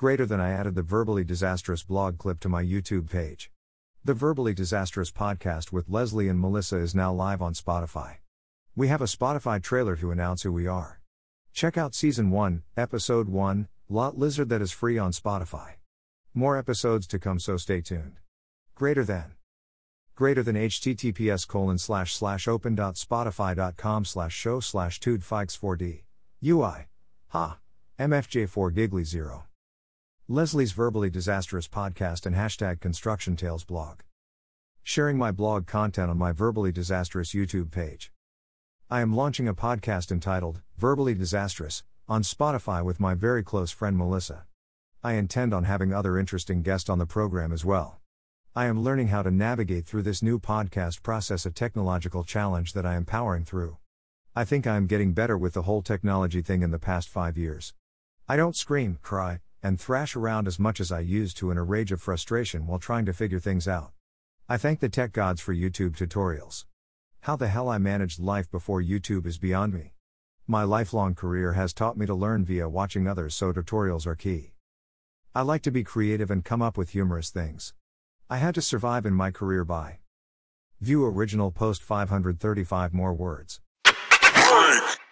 Greater than I added the verbally disastrous blog clip to my YouTube page. The Verbally Disastrous podcast with Leslie and Melissa is now live on Spotify. We have a Spotify trailer to announce who we are. Check out Season 1, Episode 1, Lot Lizard that is free on Spotify. More episodes to come, so stay tuned. Greater than. Greater than https colon slash slash open dot spotify.com slash show slash tude 4D. UI. Ha. MFJ4 Giggly 0. Leslie's Verbally Disastrous podcast and hashtag Construction Tales blog. Sharing my blog content on my Verbally Disastrous YouTube page. I am launching a podcast entitled Verbally Disastrous on Spotify with my very close friend Melissa. I intend on having other interesting guests on the program as well. I am learning how to navigate through this new podcast process, a technological challenge that I am powering through. I think I am getting better with the whole technology thing in the past five years. I don't scream, cry, and thrash around as much as I used to in a rage of frustration while trying to figure things out. I thank the tech gods for YouTube tutorials. How the hell I managed life before YouTube is beyond me. My lifelong career has taught me to learn via watching others, so tutorials are key. I like to be creative and come up with humorous things. I had to survive in my career by. View original post 535 more words.